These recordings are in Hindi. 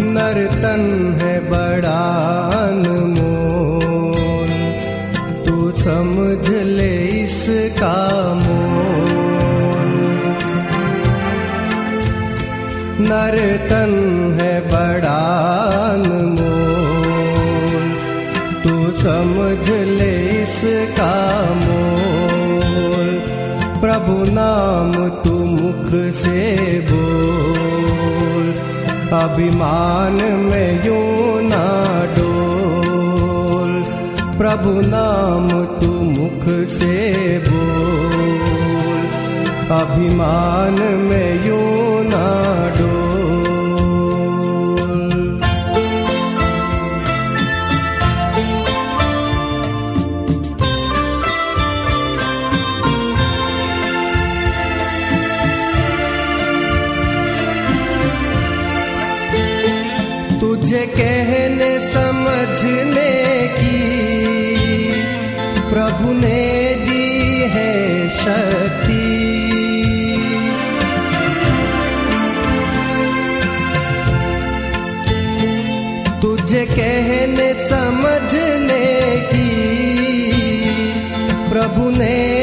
नर्तन है बड़ा अनमोल तू समझ ले इसका मोल। नर्तन है बड़ा तू समझ ले इसका मोल प्रभु नाम तू मुख से बोल। अभिमान में यू ना डोल। प्रभु नाम तू मुख से बोल। अभिमान में यू ना डोल। कहने समझने की। प्रभु ने दी है शक्ति। तुझे कहने समझने की। प्रभु ने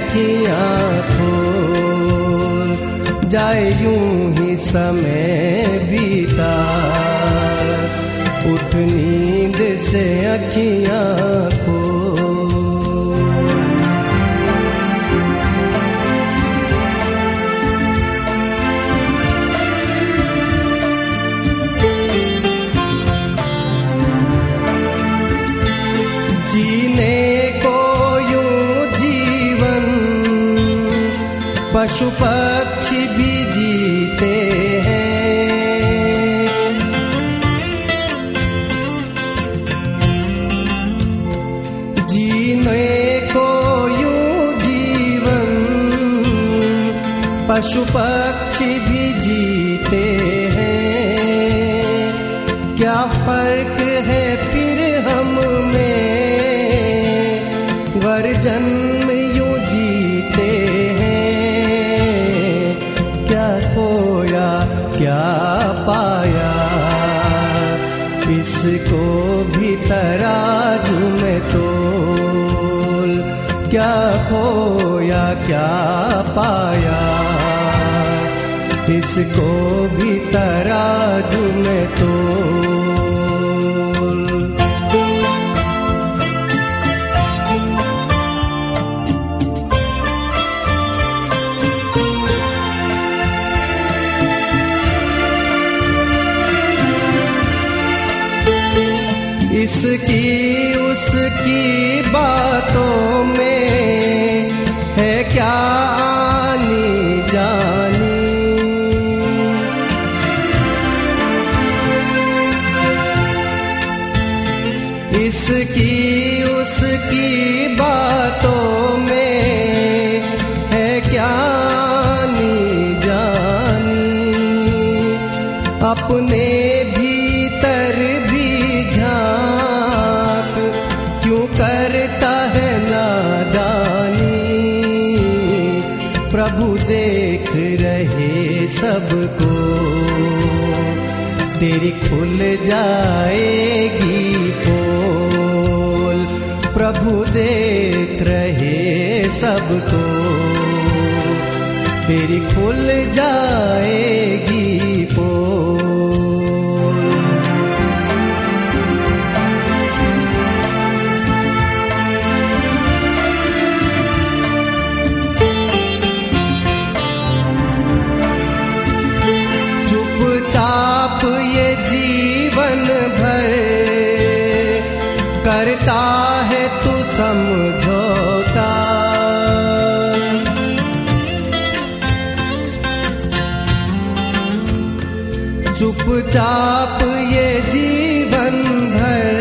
अखियाँ खोल जाए यूँ ही समय पशु पक्षी भी जीते हैं। जीने को यूँ जीवन, पशु पक्षी भी जीते हैं। क्या फ़र्क है फिर हम में? वर क्या पाया? इसको भी तराजू में तोल इसकी उसकी बातों में क्या आनी जानी? इसकी उसकी बातों में सबको तेरी खुल जाएगी पोल प्रभु देख रहे सबको। तेरी खुल जाएगी करता है, तू समझौता। चुपचाप ये जीवन भर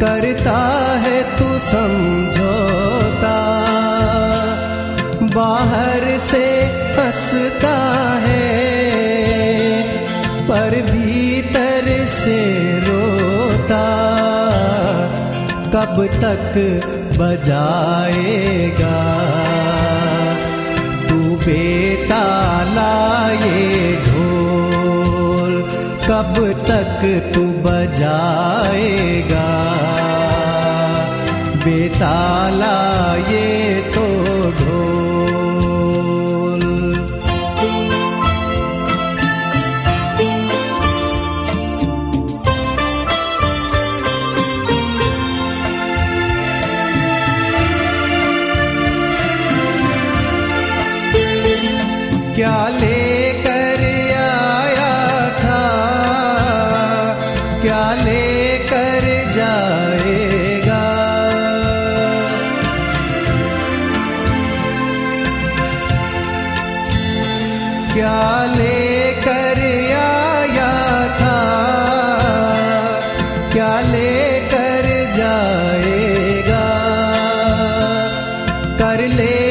करता है, तू समझौता। बाहर से हंसता है कब तक बजाएगा? तू बेताला ये ढोल कब तक तू बजाएगा? बेताला ये क्या लेकर आया था? क्या लेकर जाएगा? क्या लेकर आया था? क्या लेकर जाएगा? कर ले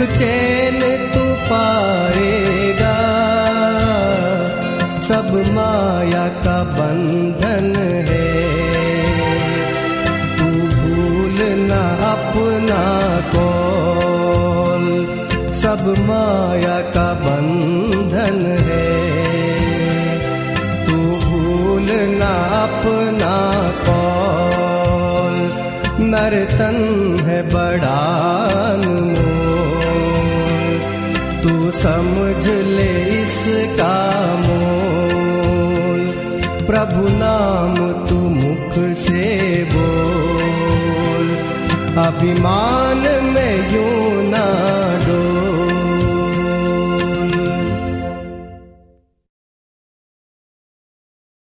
सुख चैन तू पाएगा सब माया का बंधन है। तू भूलना अपना कौल। सब माया का बंधन है। तू भूलना अपना कौल। नर्तन है बड़ा नाम तू मुख से बोल। अभिमान में यू ना डोल